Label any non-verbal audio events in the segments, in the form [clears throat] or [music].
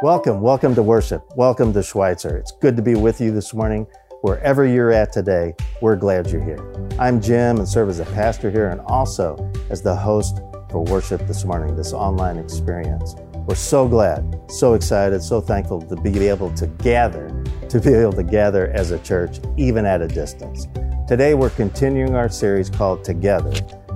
Welcome, welcome to worship. Welcome to Schweitzer. It's good to be with you this morning. Wherever you're at today, we're glad you're here. I'm Jim and serve as a pastor here and also as the host for worship this morning, this online experience. We're so glad, so excited, so thankful to be able to gather, to be able to gather as a church, even at a distance. Today, we're continuing our series called Together.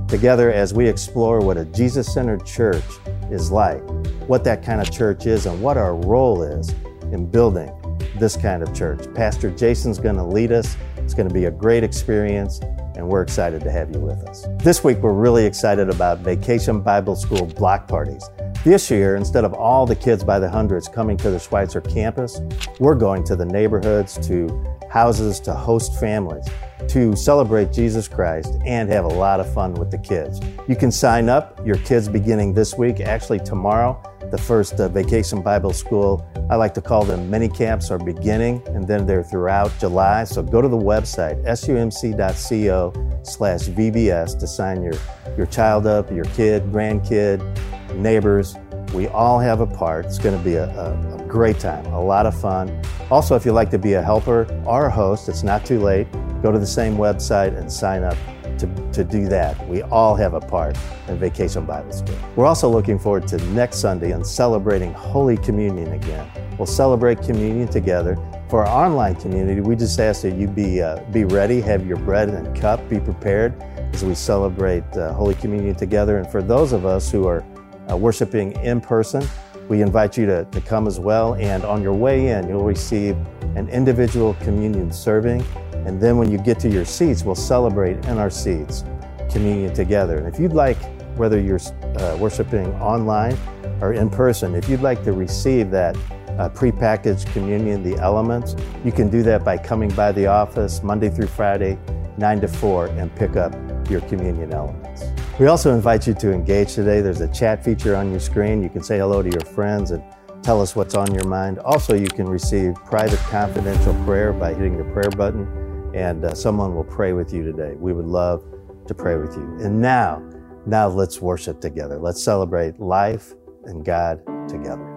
Together as we explore what a Jesus centered church is like what that kind of church is and what our role is in building this kind of church. Pastor Jason's going to lead us. It's going to be a great experience, and we're excited to have you with us. This week, we're really excited about Vacation Bible School block parties. This year, instead of all the kids by the hundreds coming to the Schweitzer campus, we're going to the neighborhoods, to houses, to host families to celebrate Jesus Christ and have a lot of fun with the kids. You can sign up your kids beginning this week, actually tomorrow the first uh, Vacation Bible School. I like to call them mini camps are beginning and then they're throughout July. So go to the website, sumc.co slash VBS to sign your, your child up, your kid, grandkid, neighbors. We all have a part. It's going to be a, a, a great time, a lot of fun. Also, if you'd like to be a helper or a host, it's not too late. Go to the same website and sign up to, to do that. We all have a part in Vacation Bible School. We're also looking forward to next Sunday and celebrating Holy Communion again. We'll celebrate communion together. For our online community, we just ask that you be, uh, be ready, have your bread and cup, be prepared as we celebrate uh, Holy Communion together. And for those of us who are uh, worshiping in person, we invite you to, to come as well. And on your way in, you'll receive an individual communion serving and then when you get to your seats, we'll celebrate in our seats communion together. And if you'd like, whether you're uh, worshiping online or in person, if you'd like to receive that uh, prepackaged communion, the elements, you can do that by coming by the office Monday through Friday, 9 to 4, and pick up your communion elements. We also invite you to engage today. There's a chat feature on your screen. You can say hello to your friends and tell us what's on your mind. Also, you can receive private confidential prayer by hitting the prayer button and uh, someone will pray with you today. We would love to pray with you. And now, now let's worship together. Let's celebrate life and God together.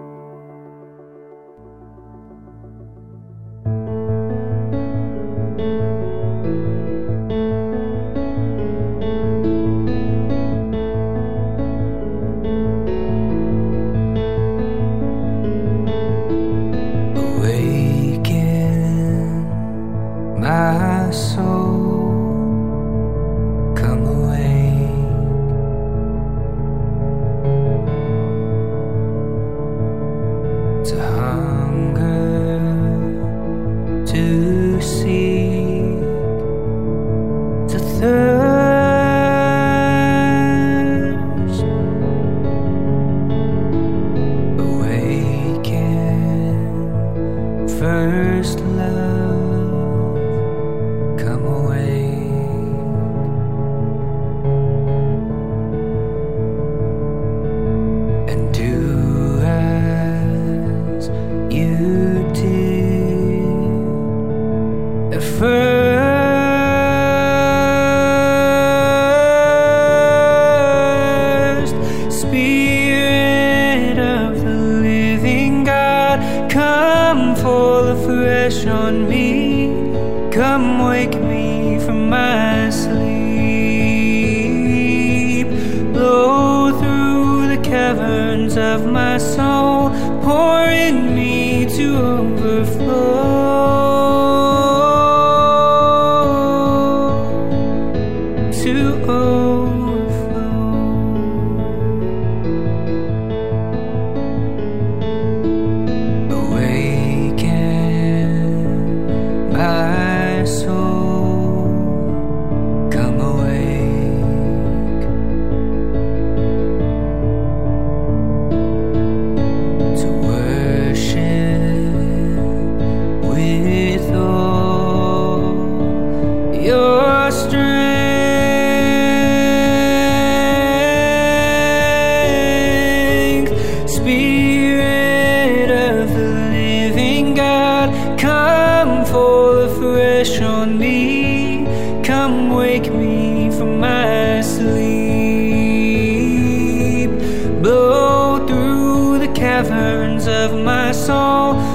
come wake me from my sleep. Blow through the caverns of my soul.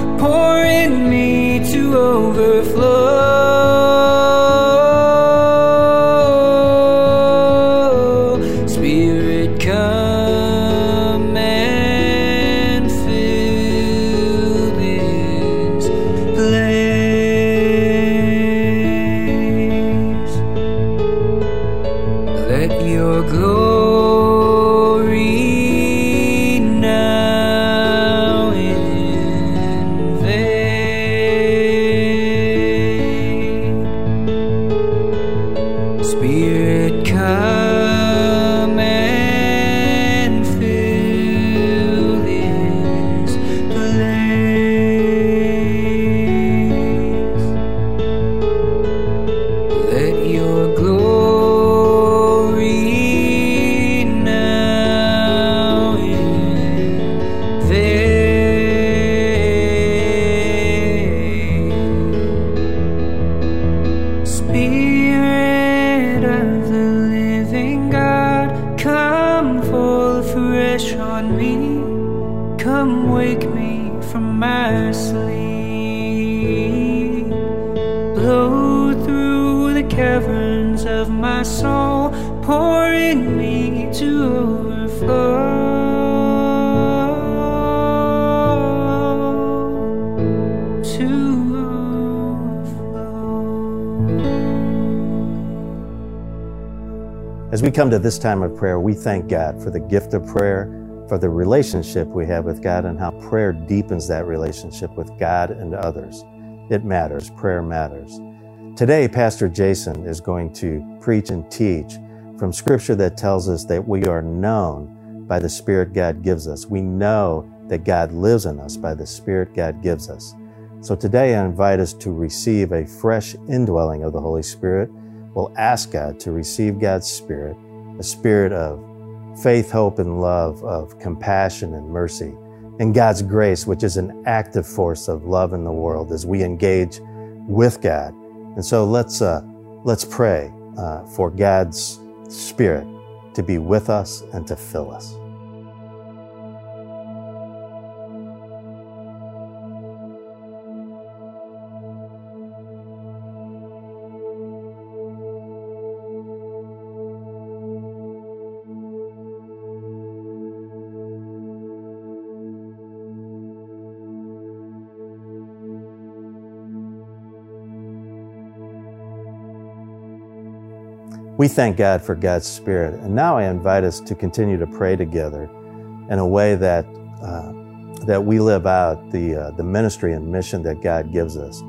As we come to this time of prayer, we thank God for the gift of prayer, for the relationship we have with God, and how prayer deepens that relationship with God and others. It matters. Prayer matters. Today, Pastor Jason is going to preach and teach from scripture that tells us that we are known by the Spirit God gives us. We know that God lives in us by the Spirit God gives us. So today, I invite us to receive a fresh indwelling of the Holy Spirit. We'll ask God to receive God's Spirit, a spirit of faith, hope, and love, of compassion and mercy, and God's grace, which is an active force of love in the world as we engage with God. And so let's uh, let's pray uh, for God's Spirit to be with us and to fill us. We thank God for God's Spirit. And now I invite us to continue to pray together in a way that, uh, that we live out the, uh, the ministry and mission that God gives us.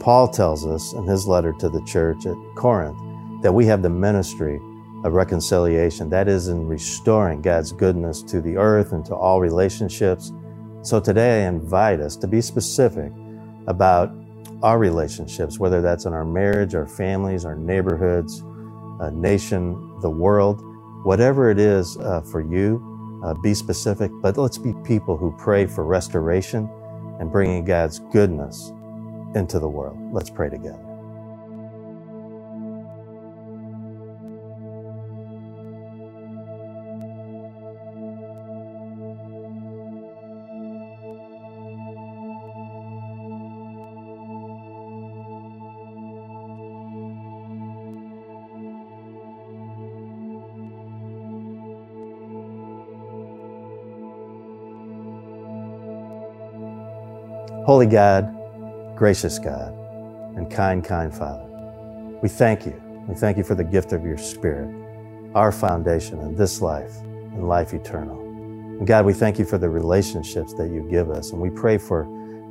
Paul tells us in his letter to the church at Corinth that we have the ministry of reconciliation. That is in restoring God's goodness to the earth and to all relationships. So today I invite us to be specific about our relationships, whether that's in our marriage, our families, our neighborhoods, a nation, the world, whatever it is uh, for you, uh, be specific. But let's be people who pray for restoration and bringing God's goodness into the world. Let's pray together. Holy God, gracious God, and kind, kind Father, we thank you. We thank you for the gift of your Spirit, our foundation in this life and life eternal. And God, we thank you for the relationships that you give us, and we pray for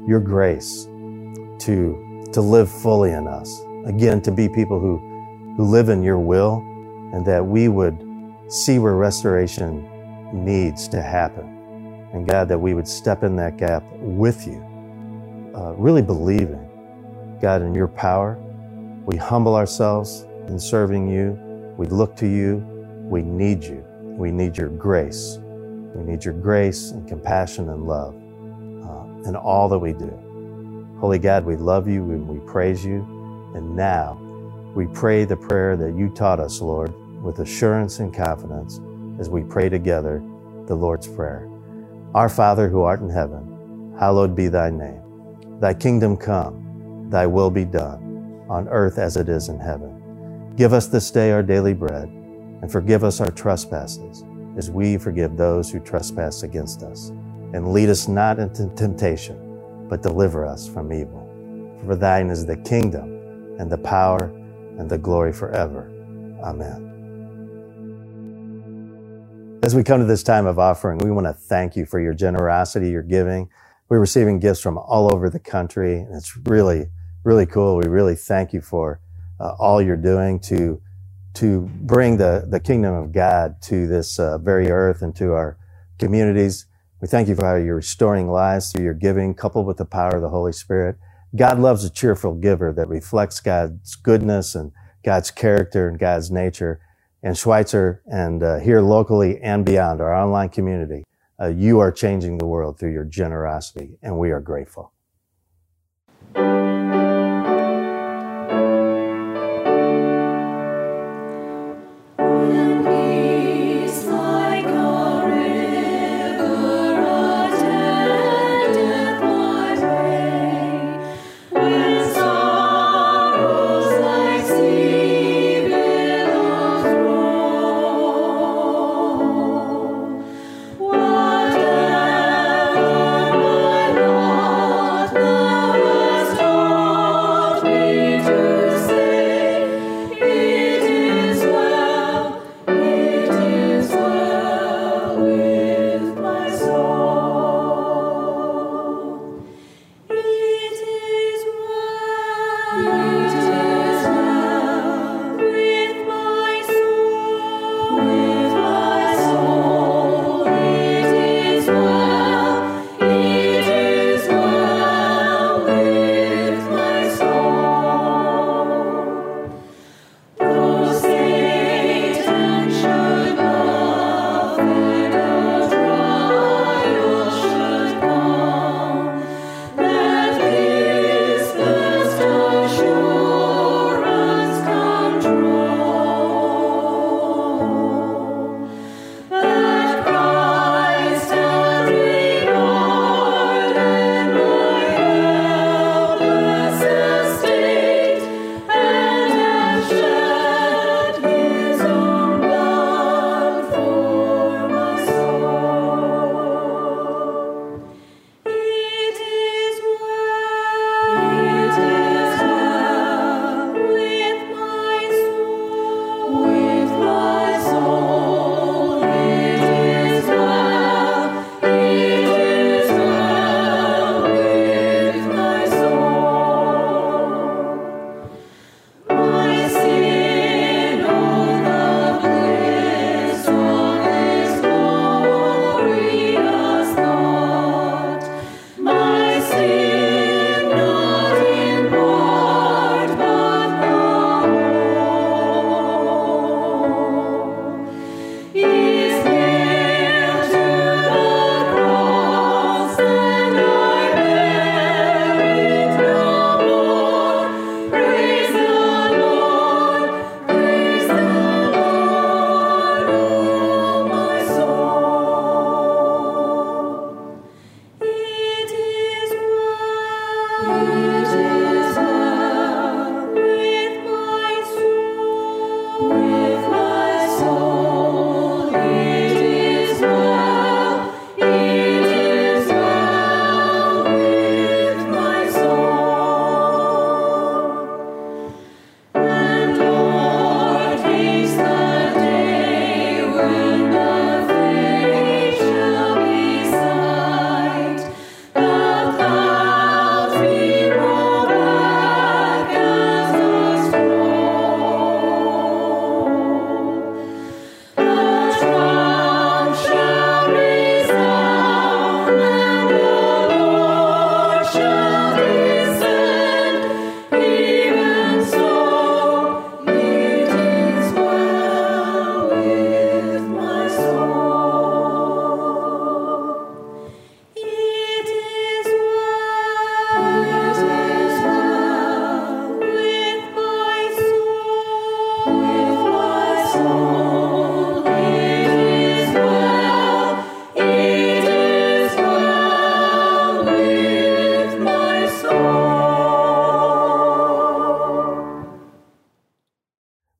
your grace to, to live fully in us. Again, to be people who, who live in your will, and that we would see where restoration needs to happen. And God, that we would step in that gap with you uh, really believing, God, in your power. We humble ourselves in serving you. We look to you. We need you. We need your grace. We need your grace and compassion and love uh, in all that we do. Holy God, we love you and we praise you. And now we pray the prayer that you taught us, Lord, with assurance and confidence as we pray together the Lord's Prayer. Our Father who art in heaven, hallowed be thy name. Thy kingdom come, thy will be done, on earth as it is in heaven. Give us this day our daily bread, and forgive us our trespasses, as we forgive those who trespass against us. And lead us not into temptation, but deliver us from evil. For thine is the kingdom, and the power, and the glory forever. Amen. As we come to this time of offering, we want to thank you for your generosity, your giving. We're receiving gifts from all over the country, and it's really, really cool. We really thank you for uh, all you're doing to to bring the, the kingdom of God to this uh, very earth and to our communities. We thank you for how you're restoring lives through your giving, coupled with the power of the Holy Spirit. God loves a cheerful giver that reflects God's goodness and God's character and God's nature. And Schweitzer and uh, here locally and beyond our online community, uh, you are changing the world through your generosity, and we are grateful.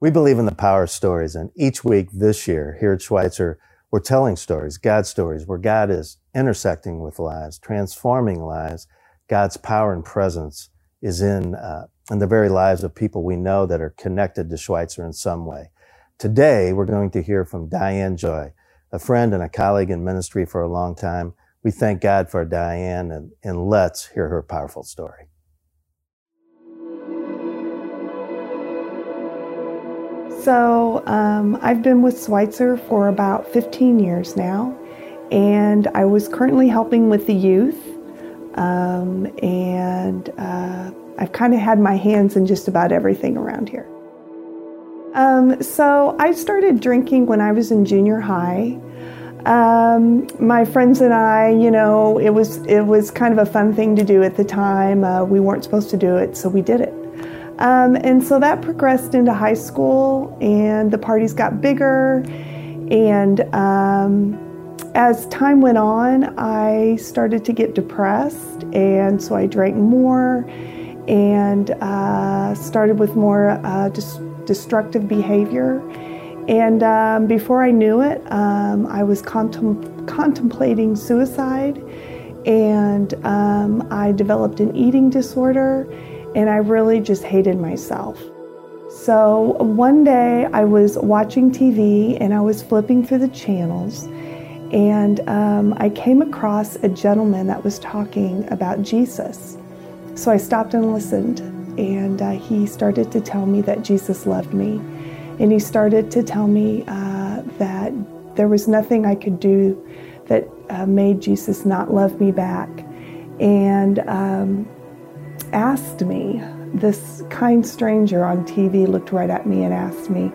We believe in the power of stories, and each week this year here at Schweitzer, we're telling stories, God stories, where God is intersecting with lives, transforming lives. God's power and presence is in, uh, in the very lives of people we know that are connected to Schweitzer in some way. Today, we're going to hear from Diane Joy, a friend and a colleague in ministry for a long time. We thank God for Diane, and, and let's hear her powerful story. So um, I've been with Schweitzer for about 15 years now, and I was currently helping with the youth. Um, and uh, I've kind of had my hands in just about everything around here. Um, so I started drinking when I was in junior high. Um, my friends and I, you know, it was it was kind of a fun thing to do at the time. Uh, we weren't supposed to do it, so we did it. Um, and so that progressed into high school, and the parties got bigger. And um, as time went on, I started to get depressed, and so I drank more and uh, started with more uh, destructive behavior. And um, before I knew it, um, I was contem- contemplating suicide, and um, I developed an eating disorder and I really just hated myself. So one day I was watching TV and I was flipping through the channels, and um, I came across a gentleman that was talking about Jesus. So I stopped and listened, and uh, he started to tell me that Jesus loved me. And he started to tell me uh, that there was nothing I could do that uh, made Jesus not love me back. And um, asked me, this kind stranger on TV looked right at me and asked me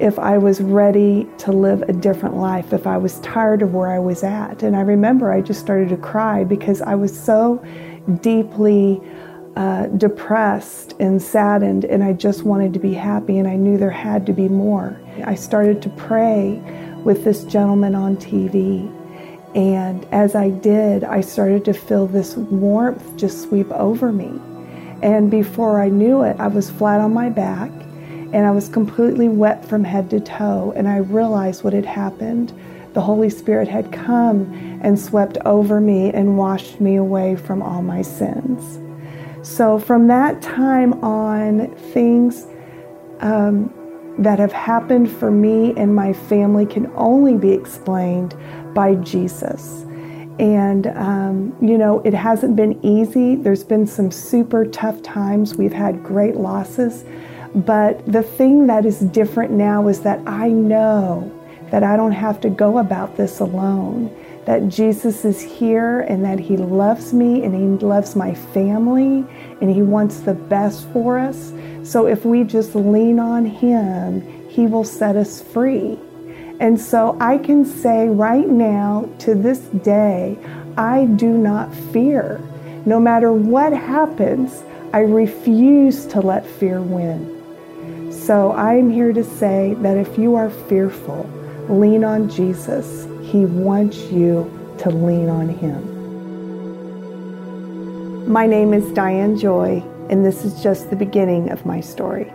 if I was ready to live a different life, if I was tired of where I was at. And I remember I just started to cry because I was so deeply uh, depressed and saddened, and I just wanted to be happy, and I knew there had to be more. I started to pray with this gentleman on TV. And as I did, I started to feel this warmth just sweep over me. And before I knew it, I was flat on my back and I was completely wet from head to toe. And I realized what had happened. The Holy Spirit had come and swept over me and washed me away from all my sins. So from that time on, things um, that have happened for me and my family can only be explained by Jesus. And, um, you know, it hasn't been easy. There's been some super tough times. We've had great losses. But the thing that is different now is that I know that I don't have to go about this alone. That Jesus is here and that He loves me and He loves my family and He wants the best for us. So if we just lean on Him, He will set us free. And so I can say right now, to this day, I do not fear. No matter what happens, I refuse to let fear win. So I'm here to say that if you are fearful, lean on Jesus. He wants you to lean on Him. My name is Diane Joy, and this is just the beginning of my story.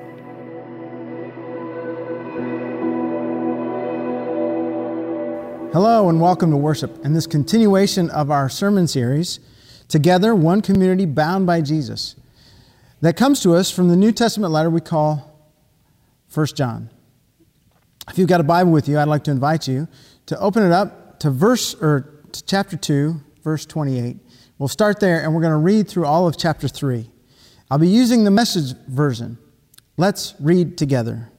Hello and welcome to worship and this continuation of our sermon series, Together, One Community Bound by Jesus, that comes to us from the New Testament letter we call 1 John. If you've got a Bible with you, I'd like to invite you to open it up to verse or to chapter 2, verse 28. We'll start there and we're going to read through all of chapter 3. I'll be using the message version. Let's read together.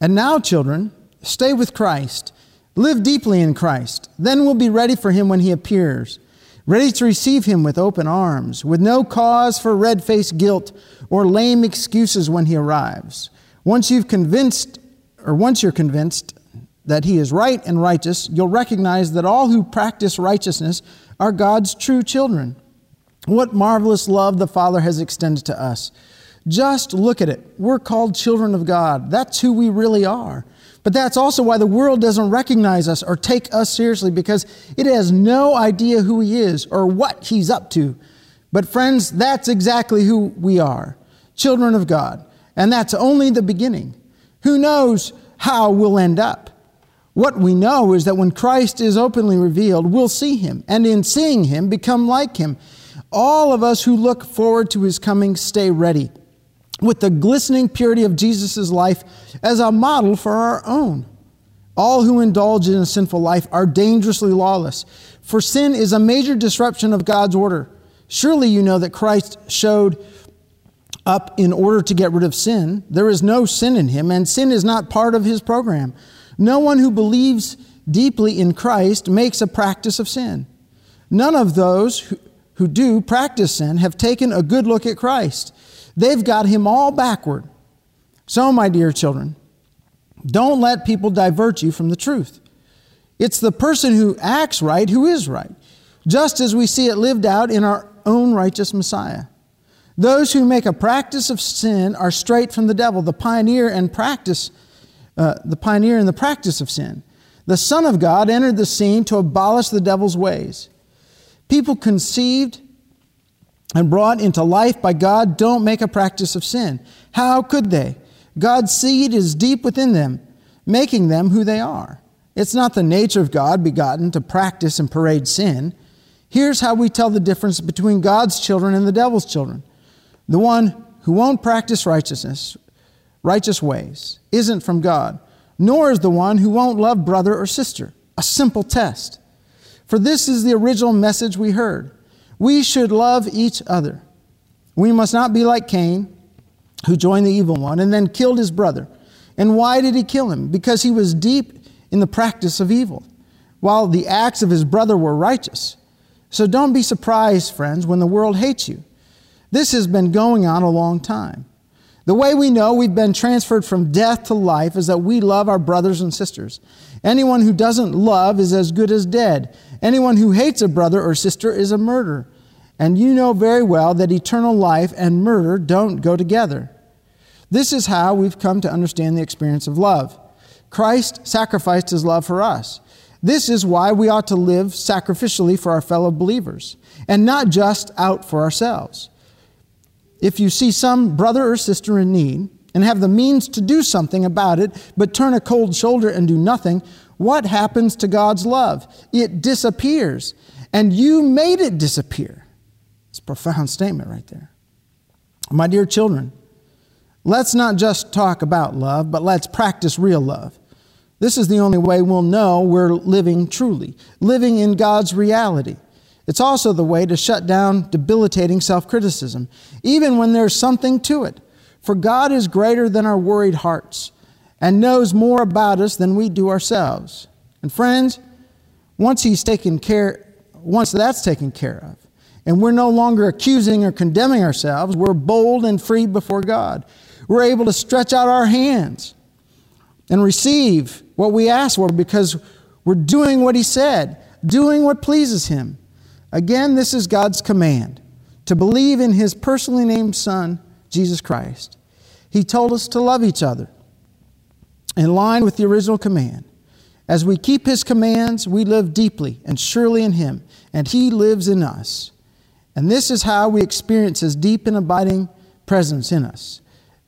And now, children, stay with Christ Live deeply in Christ. Then we'll be ready for him when he appears, ready to receive him with open arms, with no cause for red faced guilt or lame excuses when he arrives. Once you've convinced, or once you're convinced that he is right and righteous, you'll recognize that all who practice righteousness are God's true children. What marvelous love the Father has extended to us. Just look at it. We're called children of God. That's who we really are. But that's also why the world doesn't recognize us or take us seriously because it has no idea who He is or what He's up to. But, friends, that's exactly who we are children of God. And that's only the beginning. Who knows how we'll end up? What we know is that when Christ is openly revealed, we'll see Him, and in seeing Him, become like Him. All of us who look forward to His coming stay ready with the glistening purity of Jesus' life as a model for our own. All who indulge in a sinful life are dangerously lawless, for sin is a major disruption of God's order. Surely you know that Christ showed up in order to get rid of sin. There is no sin in him, and sin is not part of his program. No one who believes deeply in Christ makes a practice of sin. None of those who, who do practice sin have taken a good look at Christ. They've got him all backward. So, my dear children, don't let people divert you from the truth. It's the person who acts right who is right, just as we see it lived out in our own righteous Messiah. Those who make a practice of sin are straight from the devil, the pioneer and practice, uh, the pioneer in the practice of sin. The Son of God entered the scene to abolish the devil's ways. People conceived and brought into life by God don't make a practice of sin. How could they? God's seed is deep within them, making them who they are. It's not the nature of God begotten to practice and parade sin. Here's how we tell the difference between God's children and the devil's children. The one who won't practice righteousness, righteous ways, isn't from God, nor is the one who won't love brother or sister. A simple test. For this is the original message we heard. We should love each other. We must not be like Cain, who joined the evil one and then killed his brother. And why did he kill him? Because he was deep in the practice of evil, while the acts of his brother were righteous. So don't be surprised, friends, when the world hates you. This has been going on a long time. The way we know we've been transferred from death to life is that we love our brothers and sisters. Anyone who doesn't love is as good as dead. Anyone who hates a brother or sister is a murderer. And you know very well that eternal life and murder don't go together. This is how we've come to understand the experience of love. Christ sacrificed his love for us. This is why we ought to live sacrificially for our fellow believers and not just out for ourselves. If you see some brother or sister in need and have the means to do something about it, but turn a cold shoulder and do nothing, what happens to God's love? It disappears. And you made it disappear. It's a profound statement right there. My dear children, let's not just talk about love, but let's practice real love. This is the only way we'll know we're living truly, living in God's reality. It's also the way to shut down debilitating self criticism, even when there's something to it. For God is greater than our worried hearts and knows more about us than we do ourselves. And friends, once He's taken care, once that's taken care of, and we're no longer accusing or condemning ourselves, we're bold and free before God. We're able to stretch out our hands and receive what we ask for because we're doing what He said, doing what pleases Him. Again, this is God's command to believe in His personally named Son, Jesus Christ. He told us to love each other in line with the original command. As we keep His commands, we live deeply and surely in Him, and He lives in us. And this is how we experience His deep and abiding presence in us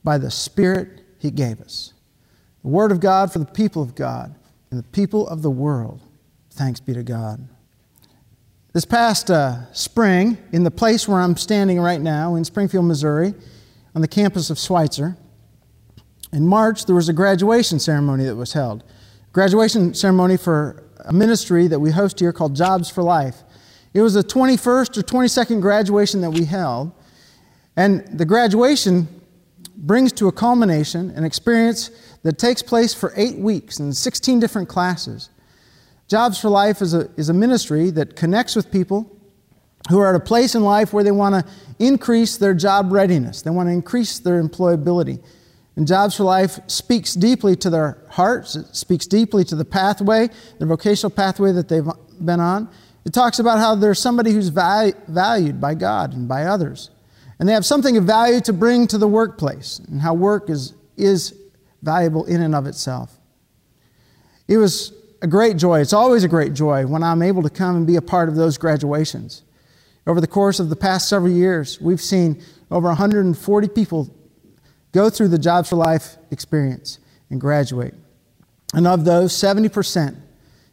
by the Spirit He gave us. The Word of God for the people of God and the people of the world. Thanks be to God. This past uh, spring, in the place where I'm standing right now in Springfield, Missouri, on the campus of Schweitzer, in March, there was a graduation ceremony that was held. Graduation ceremony for a ministry that we host here called Jobs for Life. It was the 21st or 22nd graduation that we held. And the graduation brings to a culmination an experience that takes place for eight weeks in 16 different classes. Jobs for Life is a, is a ministry that connects with people who are at a place in life where they want to increase their job readiness, they want to increase their employability. And Jobs for Life speaks deeply to their hearts, it speaks deeply to the pathway, the vocational pathway that they've been on. It talks about how they're somebody who's valued by God and by others. And they have something of value to bring to the workplace and how work is, is valuable in and of itself. It was a great joy. It's always a great joy when I'm able to come and be a part of those graduations. Over the course of the past several years, we've seen over 140 people go through the Jobs for Life experience and graduate. And of those, 70%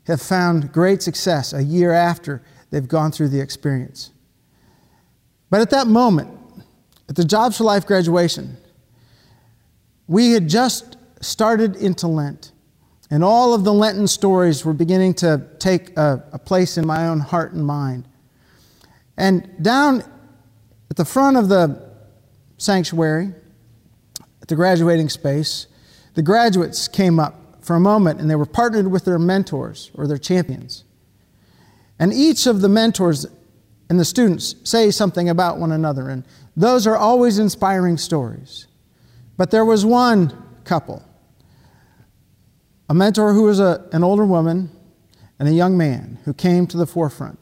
have found great success a year after they've gone through the experience. But at that moment, at the Jobs for Life graduation, we had just started into Lent, and all of the Lenten stories were beginning to take a, a place in my own heart and mind. And down at the front of the sanctuary, at the graduating space, the graduates came up for a moment and they were partnered with their mentors or their champions. And each of the mentors and the students say something about one another, and those are always inspiring stories. But there was one couple, a mentor who was a, an older woman and a young man who came to the forefront.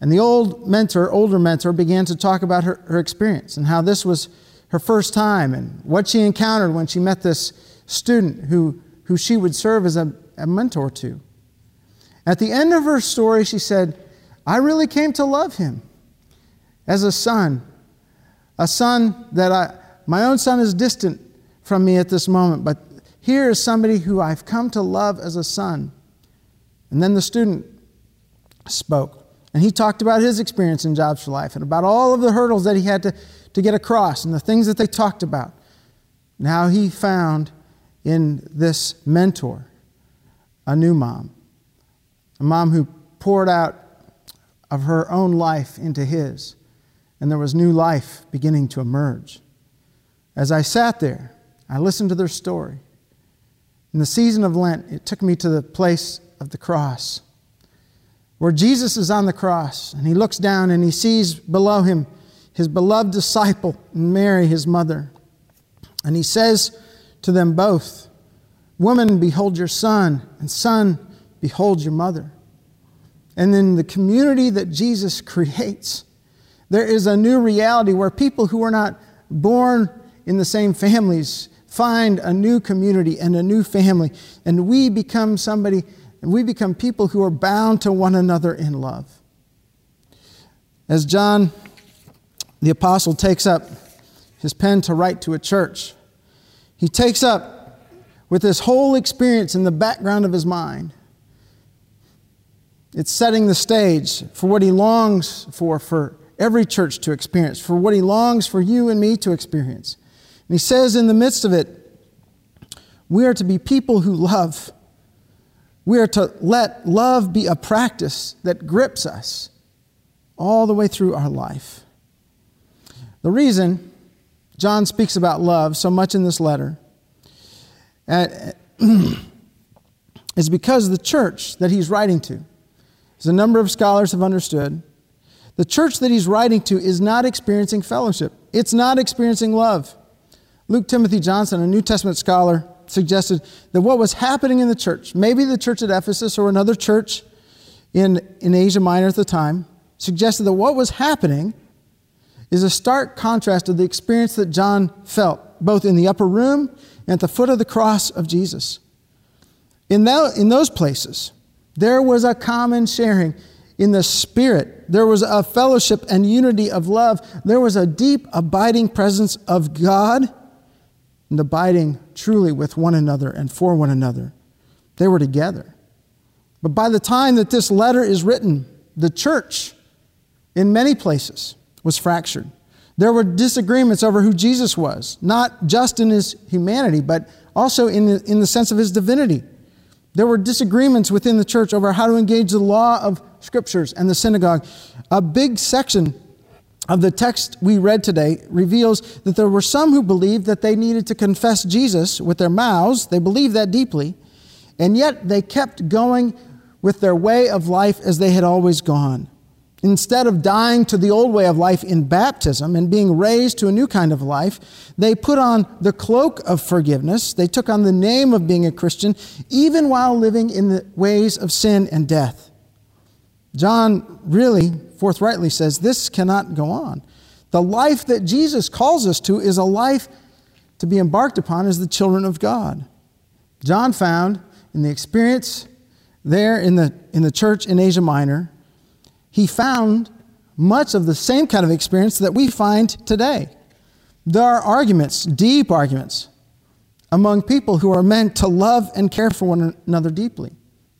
And the old mentor, older mentor, began to talk about her, her experience and how this was her first time and what she encountered when she met this student who, who she would serve as a, a mentor to. At the end of her story, she said, I really came to love him as a son, a son that I, my own son is distant from me at this moment, but here is somebody who I've come to love as a son. And then the student spoke, and he talked about his experience in Jobs for Life and about all of the hurdles that he had to, to get across and the things that they talked about. And how he found in this mentor a new mom, a mom who poured out of her own life into his, and there was new life beginning to emerge. As I sat there, I listened to their story. In the season of Lent, it took me to the place of the cross, where Jesus is on the cross, and he looks down and he sees below him his beloved disciple, Mary, his mother. And he says to them both, Woman, behold your son, and son, behold your mother. And in the community that Jesus creates, there is a new reality where people who are not born in the same families find a new community and a new family. And we become somebody, and we become people who are bound to one another in love. As John the Apostle takes up his pen to write to a church, he takes up with this whole experience in the background of his mind. It's setting the stage for what he longs for for every church to experience, for what he longs for you and me to experience. And he says in the midst of it, we are to be people who love. We are to let love be a practice that grips us all the way through our life. The reason John speaks about love so much in this letter uh, [clears throat] is because the church that he's writing to, as a number of scholars have understood, the church that he's writing to is not experiencing fellowship. It's not experiencing love. Luke Timothy Johnson, a New Testament scholar, suggested that what was happening in the church, maybe the church at Ephesus or another church in, in Asia Minor at the time, suggested that what was happening is a stark contrast to the experience that John felt, both in the upper room and at the foot of the cross of Jesus. In, that, in those places, there was a common sharing in the Spirit. There was a fellowship and unity of love. There was a deep, abiding presence of God and abiding truly with one another and for one another. They were together. But by the time that this letter is written, the church, in many places, was fractured. There were disagreements over who Jesus was, not just in his humanity, but also in the, in the sense of his divinity. There were disagreements within the church over how to engage the law of scriptures and the synagogue. A big section of the text we read today reveals that there were some who believed that they needed to confess Jesus with their mouths. They believed that deeply. And yet they kept going with their way of life as they had always gone. Instead of dying to the old way of life in baptism and being raised to a new kind of life, they put on the cloak of forgiveness. They took on the name of being a Christian, even while living in the ways of sin and death. John really forthrightly says this cannot go on. The life that Jesus calls us to is a life to be embarked upon as the children of God. John found in the experience there in the, in the church in Asia Minor he found much of the same kind of experience that we find today. There are arguments, deep arguments, among people who are meant to love and care for one another deeply.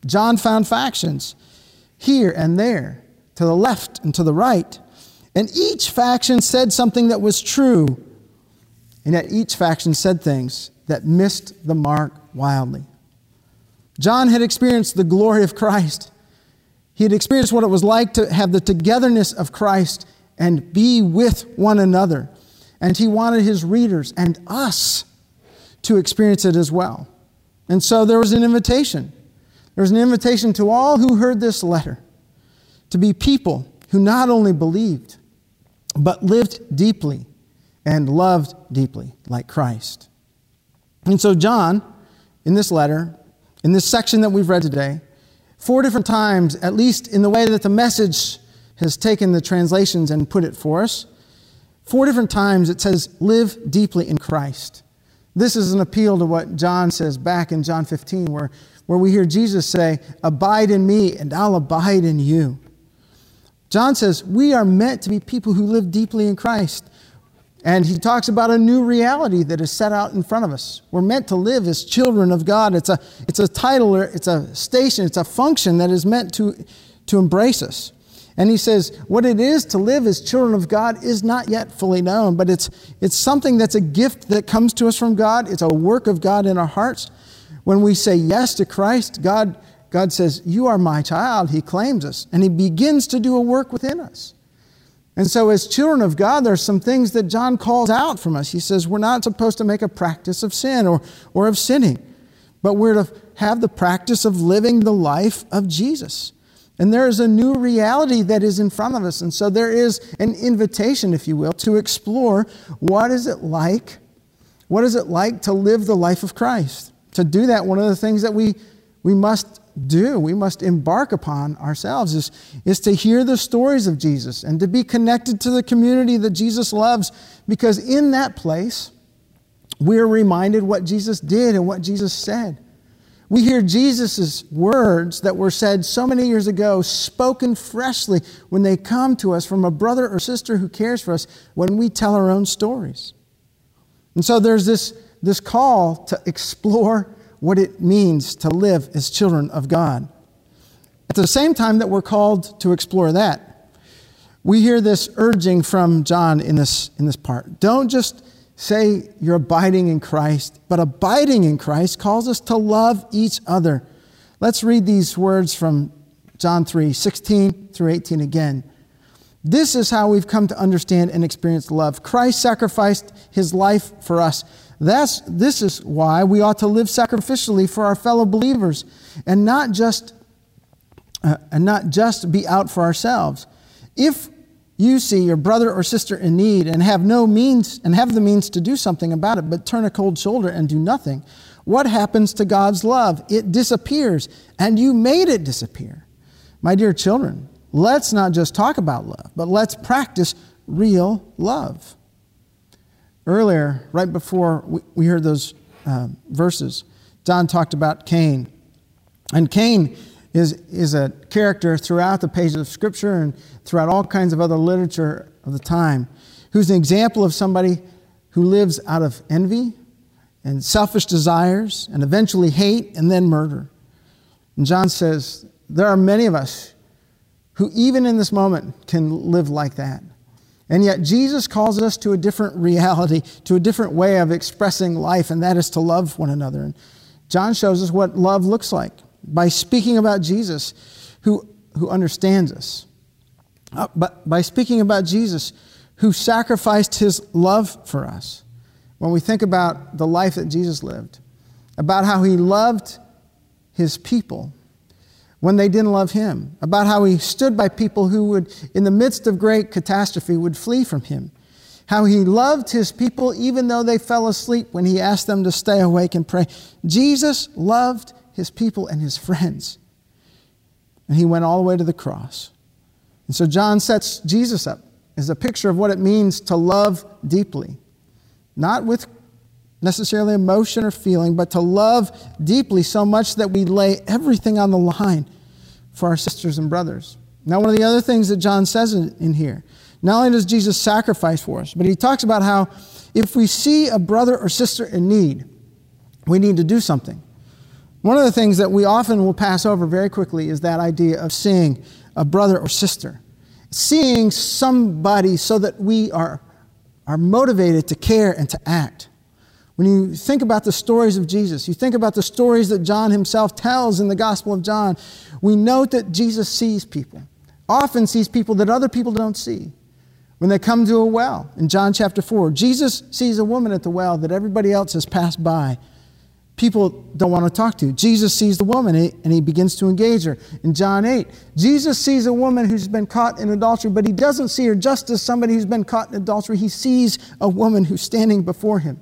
John found factions here and there, to the left and to the right, and each faction said something that was true, and yet each faction said things that missed the mark wildly. John had experienced the glory of Christ. He had experienced what it was like to have the togetherness of Christ and be with one another. And he wanted his readers and us to experience it as well. And so there was an invitation. There was an invitation to all who heard this letter to be people who not only believed, but lived deeply and loved deeply like Christ. And so, John, in this letter, in this section that we've read today, four different times, at least in the way that the message has taken the translations and put it for us, four different times it says, live deeply in Christ. This is an appeal to what John says back in John 15, where, where we hear Jesus say, Abide in me, and I'll abide in you. John says, We are meant to be people who live deeply in Christ. And he talks about a new reality that is set out in front of us. We're meant to live as children of God. It's a, it's a title, it's a station, it's a function that is meant to, to embrace us. And he says, what it is to live as children of God is not yet fully known, but it's, it's something that's a gift that comes to us from God. It's a work of God in our hearts. When we say yes to Christ, God, God says, You are my child. He claims us, and He begins to do a work within us. And so, as children of God, there's some things that John calls out from us. He says we're not supposed to make a practice of sin or, or of sinning, but we're to have the practice of living the life of Jesus. And there is a new reality that is in front of us. And so there is an invitation, if you will, to explore what is it like? What is it like to live the life of Christ? To do that, one of the things that we, we must do, we must embark upon ourselves is, is to hear the stories of Jesus and to be connected to the community that Jesus loves, because in that place, we're reminded what Jesus did and what Jesus said. We hear Jesus' words that were said so many years ago, spoken freshly when they come to us from a brother or sister who cares for us when we tell our own stories. And so there's this, this call to explore what it means to live as children of God. At the same time that we're called to explore that, we hear this urging from John in this, in this part. Don't just say you're abiding in Christ, but abiding in Christ calls us to love each other. Let's read these words from John 3 16 through 18 again. This is how we've come to understand and experience love. Christ sacrificed his life for us. That's, this is why we ought to live sacrificially for our fellow believers and not just, uh, and not just be out for ourselves. If you see your brother or sister in need and have no means and have the means to do something about it, but turn a cold shoulder and do nothing, what happens to God's love? It disappears, and you made it disappear. My dear children, let's not just talk about love, but let's practice real love. Earlier, right before we heard those uh, verses, John talked about Cain. And Cain is, is a character throughout the pages of Scripture and throughout all kinds of other literature of the time, who's an example of somebody who lives out of envy and selfish desires and eventually hate and then murder. And John says, There are many of us who, even in this moment, can live like that. And yet, Jesus calls us to a different [laughs] reality, to a different way of expressing life, and that is to love one another. And John shows us what love looks like by speaking about Jesus, who, who understands us. Uh, but by speaking about Jesus, who sacrificed his love for us. When we think about the life that Jesus lived, about how he loved his people when they didn't love him, about how he stood by people who would, in the midst of great catastrophe, would flee from him, how he loved his people even though they fell asleep when he asked them to stay awake and pray. Jesus loved his people and his friends. And he went all the way to the cross. And so John sets Jesus up as a picture of what it means to love deeply, not with necessarily emotion or feeling, but to love deeply so much that we lay everything on the line for our sisters and brothers. Now, one of the other things that John says in, here, not only does Jesus sacrifice for us, but he talks about how if we see a brother or sister in need, we need to do something. One of the things that we often will pass over very quickly is that idea of seeing a brother or sister, seeing somebody so that we are, are motivated to care and to act. When you think about the stories of Jesus, you think about the stories that John himself tells in the Gospel of John, we note that Jesus sees people, often sees people that other people don't see. When they come to a well in John chapter 4, Jesus sees a woman at the well that everybody else has passed by. People don't want to talk to. Jesus sees the woman eh, and he begins to engage her. In John 8, Jesus sees a woman who's been caught in adultery, but he doesn't see her just as somebody who's been caught in adultery. He sees a woman who's standing before him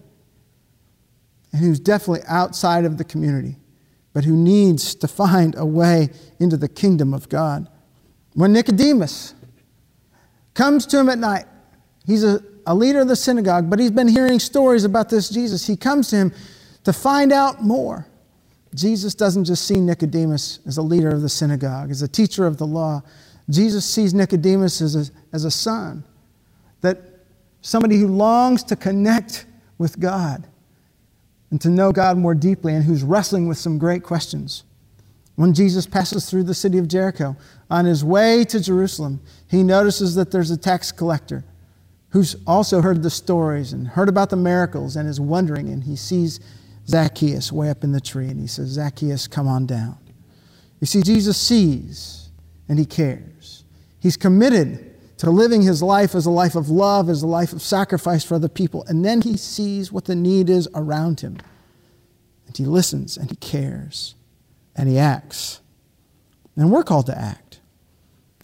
and who's definitely outside of the community, but who needs to find a way into the kingdom of God. When Nicodemus comes to him at night, he's a, a leader of the synagogue, but he's been hearing stories about this Jesus. He comes to him to find out more. Jesus doesn't just see Nicodemus as a leader of the synagogue, as a teacher of the law. Jesus sees Nicodemus as a, as a son, that somebody who longs to connect with God and to know God more deeply and who's wrestling with some great questions. When Jesus passes through the city of Jericho, on his way to Jerusalem, he notices that there's a tax collector who's also heard the stories and heard about the miracles and is wondering, and he sees Zacchaeus way up in the tree and he says, Zacchaeus, come on down. You see, Jesus sees and he cares. He's committed to living his life as a life of love, as a life of sacrifice for other people. And then he sees what the need is around him. And he listens and he cares and he acts. And we're called to act.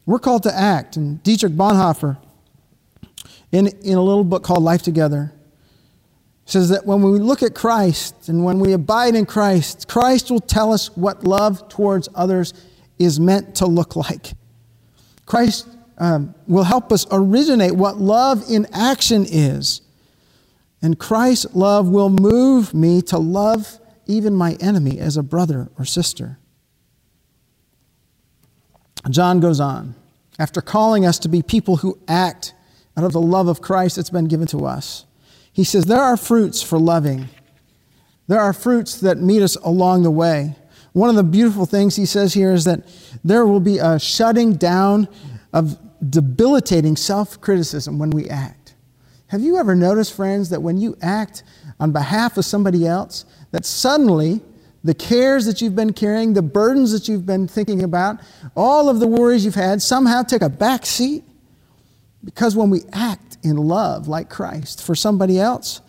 We're called to act. And Dietrich Bonhoeffer, in, in a little book called Life Together, says that when we look at Christ and when we abide in Christ, Christ will tell us what love towards others is meant to look like. Christ um, will help us originate what love in action is. And Christ's love will move me to love even my enemy as a brother or sister. John goes on, after calling us to be people who act out of the love of Christ that's been given to us. He says, There are fruits for loving. There are fruits that meet us along the way. One of the beautiful things he says here is that there will be a shutting down of debilitating self criticism when we act. Have you ever noticed, friends, that when you act on behalf of somebody else, that suddenly the cares that you've been carrying, the burdens that you've been thinking about, all of the worries you've had somehow take a back seat? Because when we act in love like Christ for somebody else,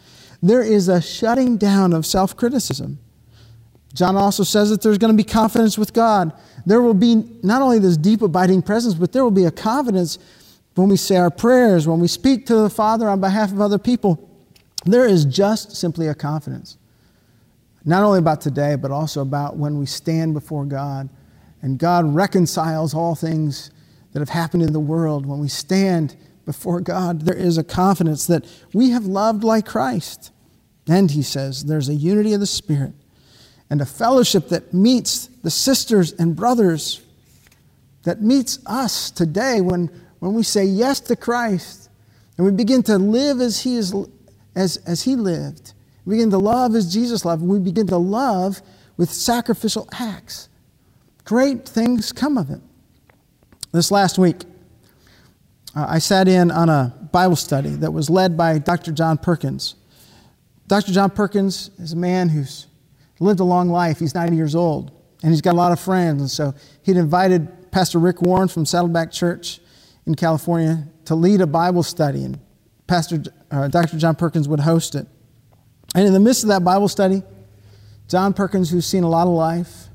there is a shutting down of self criticism. John also says that there's going to be confidence with God. There will be not only this deep abiding presence, but there will be a confidence when we say our prayers, when we speak to the Father on behalf of other people. There is just simply a confidence. Not only about today, but also about when we stand before God and God reconciles all things that have happened in the world. When we stand before God, there is a confidence that we have loved like Christ. And he says there's a unity of the Spirit and a fellowship that meets the sisters and brothers, that meets us today when, when we say yes to Christ and we begin to live as he, is, as, as he lived. We begin to love as Jesus loved. We begin to love with sacrificial acts. Great things come of it. This last week, uh, I sat in on a Bible study that was led by Dr. John Perkins. Dr. John Perkins is a man who's lived a long life. He's 90 years old, and he's got a lot of friends. And so he'd invited Pastor Rick Warren from Saddleback Church in California to lead a Bible study, and Pastor uh, Dr. John Perkins would host it. And in the midst of that Bible study, John Perkins, who's seen a lot of life,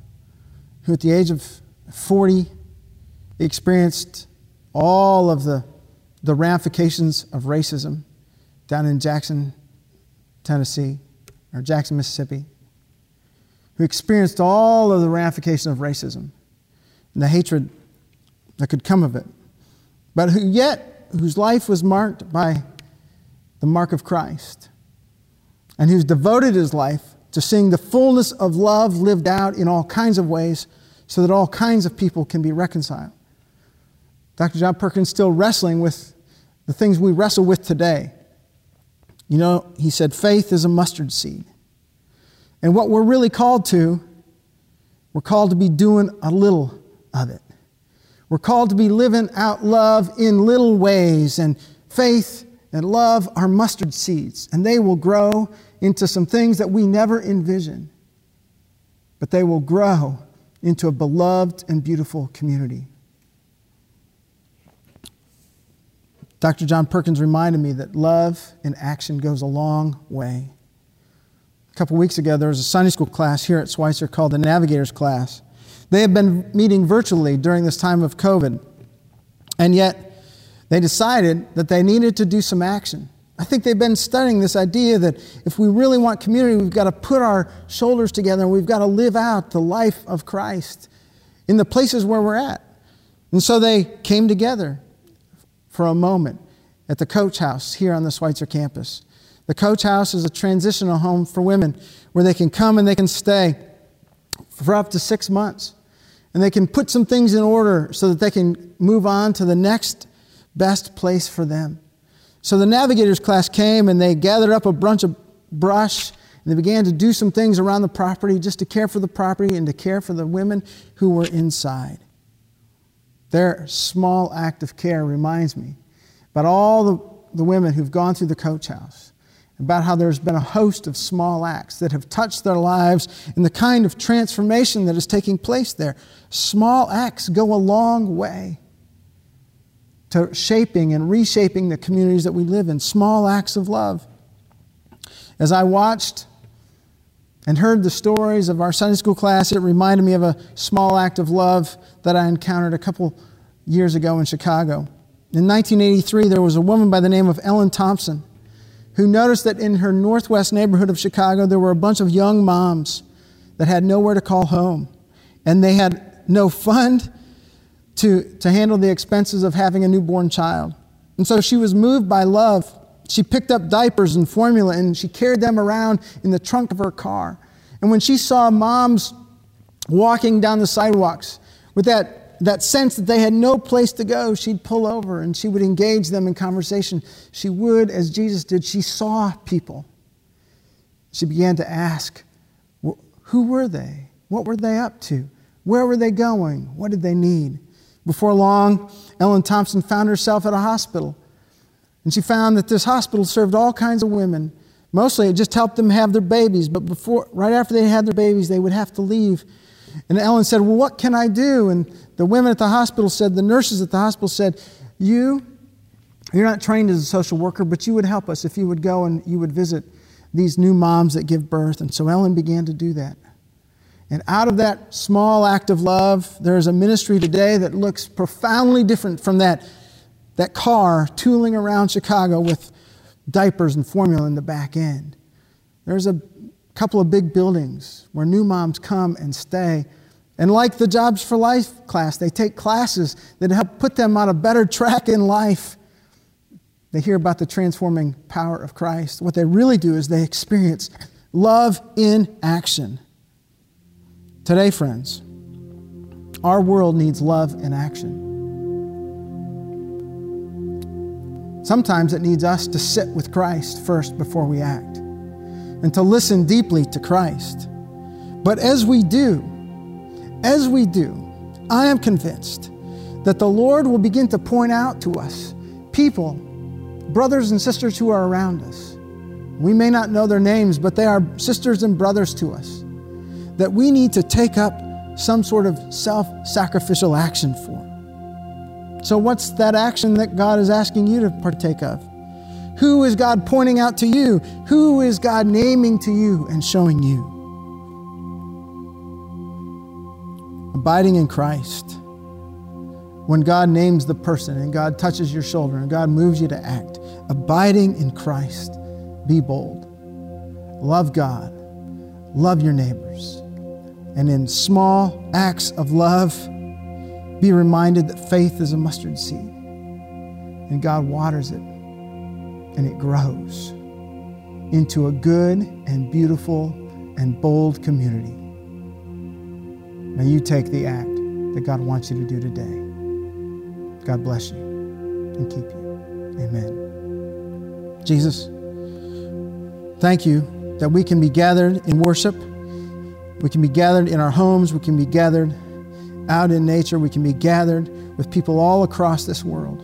who at the age of 40 experienced all of the, the ramifications of racism down in Jackson, Tennessee, or Jackson, Mississippi who experienced all of the ramifications of racism and the hatred that could come of it, but who yet, whose life was marked by the mark of Christ, and who's devoted his life to seeing the fullness of love lived out in all kinds of ways so that all kinds of people can be reconciled. Dr. John Perkins still wrestling with the things we wrestle with today. You know, he said, faith is a mustard seed. And what we're really called to, we're called to be doing a little of it. We're called to be living out love in little ways, and faith and love are mustard seeds, and they will grow into some things that we never envision, But they will grow into a beloved and beautiful community. Dr. John Perkins reminded me that love in action goes a long way. A couple weeks ago, there was a Sunday school class here at Schweitzer called the Navigators Class. They have been meeting virtually during this time of COVID, and yet they decided that they needed to do some action. I think they've been studying this idea that if we really want community, we've got to put our shoulders together and we've got to live out the life of Christ in the places where we're at. And so they came together for a moment at the Coach House here on the Schweitzer campus. The Coach House is a transitional home for women where they can come and they can stay for up to six months. And they can put some things in order so that they can move on to the next best place for them. So the navigators class came and they gathered up a bunch of brush and they began to do some things around the property just to care for the property and to care for the women who were inside. Their small act of care reminds me about all the, the women who've gone through the coach house, about how there's been a host of small acts that have touched their lives and the kind of transformation that is taking place there. Small acts go a long way to shaping and reshaping the communities that we live in, small acts of love. As I watched and heard the stories of our Sunday school class, it reminded me of a small act of love that I encountered a couple years ago in Chicago. In 1983, there was a woman by the name of Ellen Thompson who noticed that in her northwest neighborhood of Chicago, there were a bunch of young moms that had nowhere to call home. And they had no fund to, to handle the expenses of having a newborn child. And so she was moved by love. She picked up diapers and formula and she carried them around in the trunk of her car. And when she saw moms walking down the sidewalks with that, that sense that they had no place to go, she'd pull over and she would engage them in conversation. She would, as Jesus did, she saw people. She began to ask, who were they? What were they up to? Where were they going? What did they need? Before long, Ellen Thompson found herself at a hospital. And she found that this hospital served all kinds of women. Mostly it just helped them have their babies, but before, right after they had their babies, they would have to leave. And Ellen said, Well, what can I do? And the women at the hospital said, the nurses at the hospital said, You, you're not trained as a social worker, but you would help us if you would go and you would visit these new moms that give birth. And so Ellen began to do that. And out of that small act of love, there is a ministry today that looks profoundly different from that, that car tooling around Chicago with diapers and formula in the back end. There's a couple of big buildings where new moms come and stay. And like the Jobs for Life class, they take classes that help put them on a better track in life. They hear about the transforming power of Christ. What they really do is they experience love in action. Today, friends, our world needs love in action. Sometimes it needs us to sit with Christ first before we act and to listen deeply to Christ. But as we do, as we do, I am convinced that the Lord will begin to point out to us people, brothers and sisters who are around us. We may not know their names, but they are sisters and brothers to us that we need to take up some sort of self sacrificial action for. So, what's that action that God is asking you to partake of? Who is God pointing out to you? Who is God naming to you and showing you? Abiding in Christ. When God names the person and God touches your shoulder and God moves you to act, abiding in Christ, be bold. Love God. Love your neighbors and in small acts of love, be reminded that faith is a mustard seed. And God waters it, and it grows into a good and beautiful and bold community. May you take the act that God wants you to do today. God bless you and keep you. Amen. Jesus, thank you that we can be gathered in worship we can be gathered in our homes, we can be gathered out in nature, we can be gathered with people all across this world,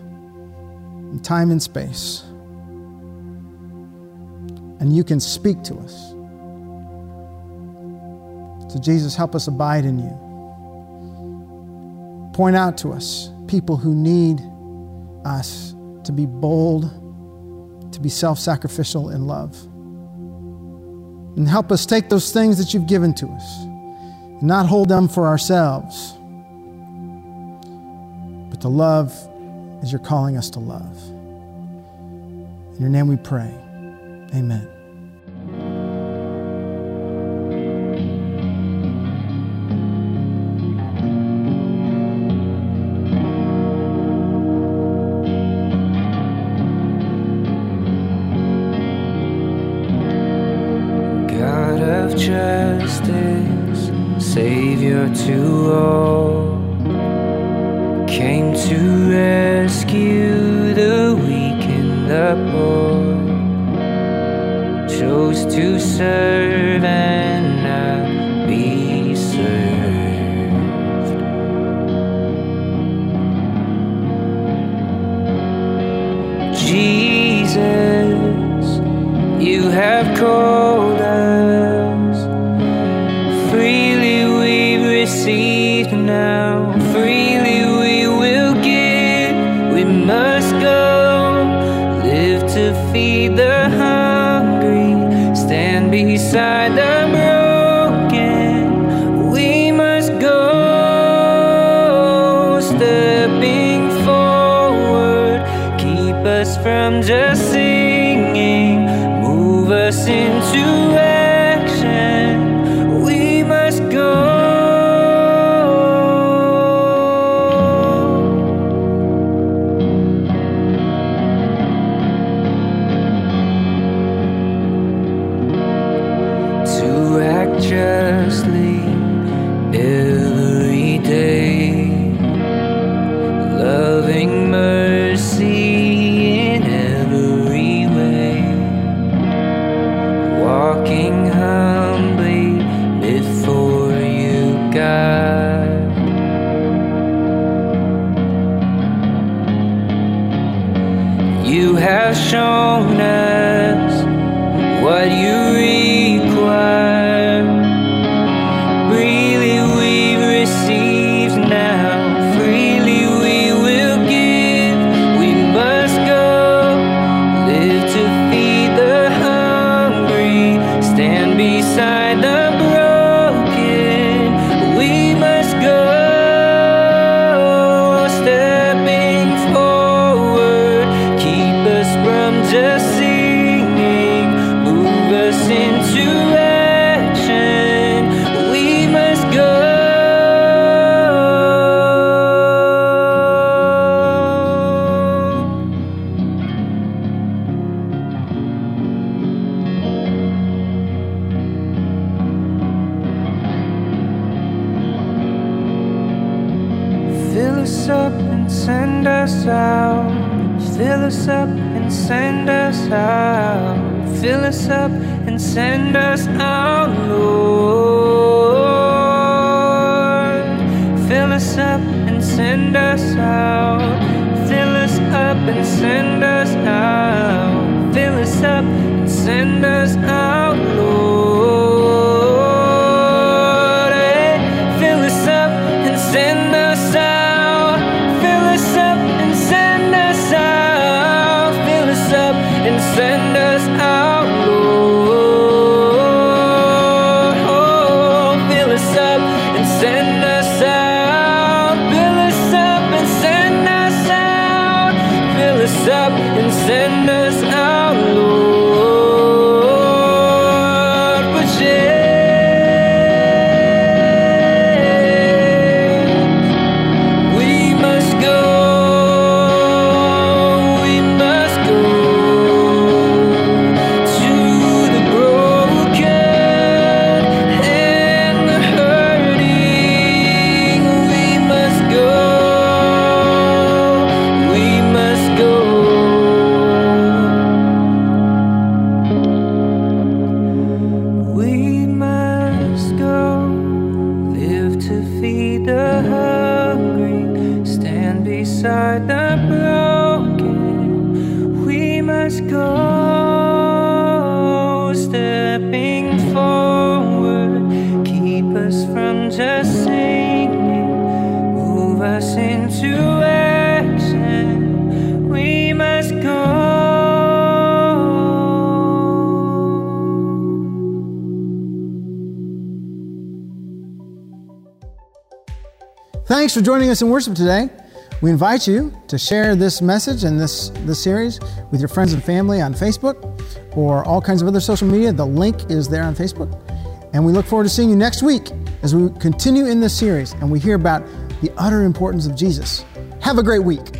in time and space and you can speak to us. So, Jesus, help us abide in you. Point out to us people who need us to be bold, to be self sacrificial in love. And help us take those things that you've given to us and not hold them for ourselves, but to love as you're calling us to love. In your name we pray. Amen. chose to serve for joining us in worship today. We invite you to share this message and this, this series with your friends and family on Facebook or all kinds of other social media. The link is there on Facebook. And we look forward to seeing you next week as we continue in this series and we hear about the utter importance of Jesus. Have a great week.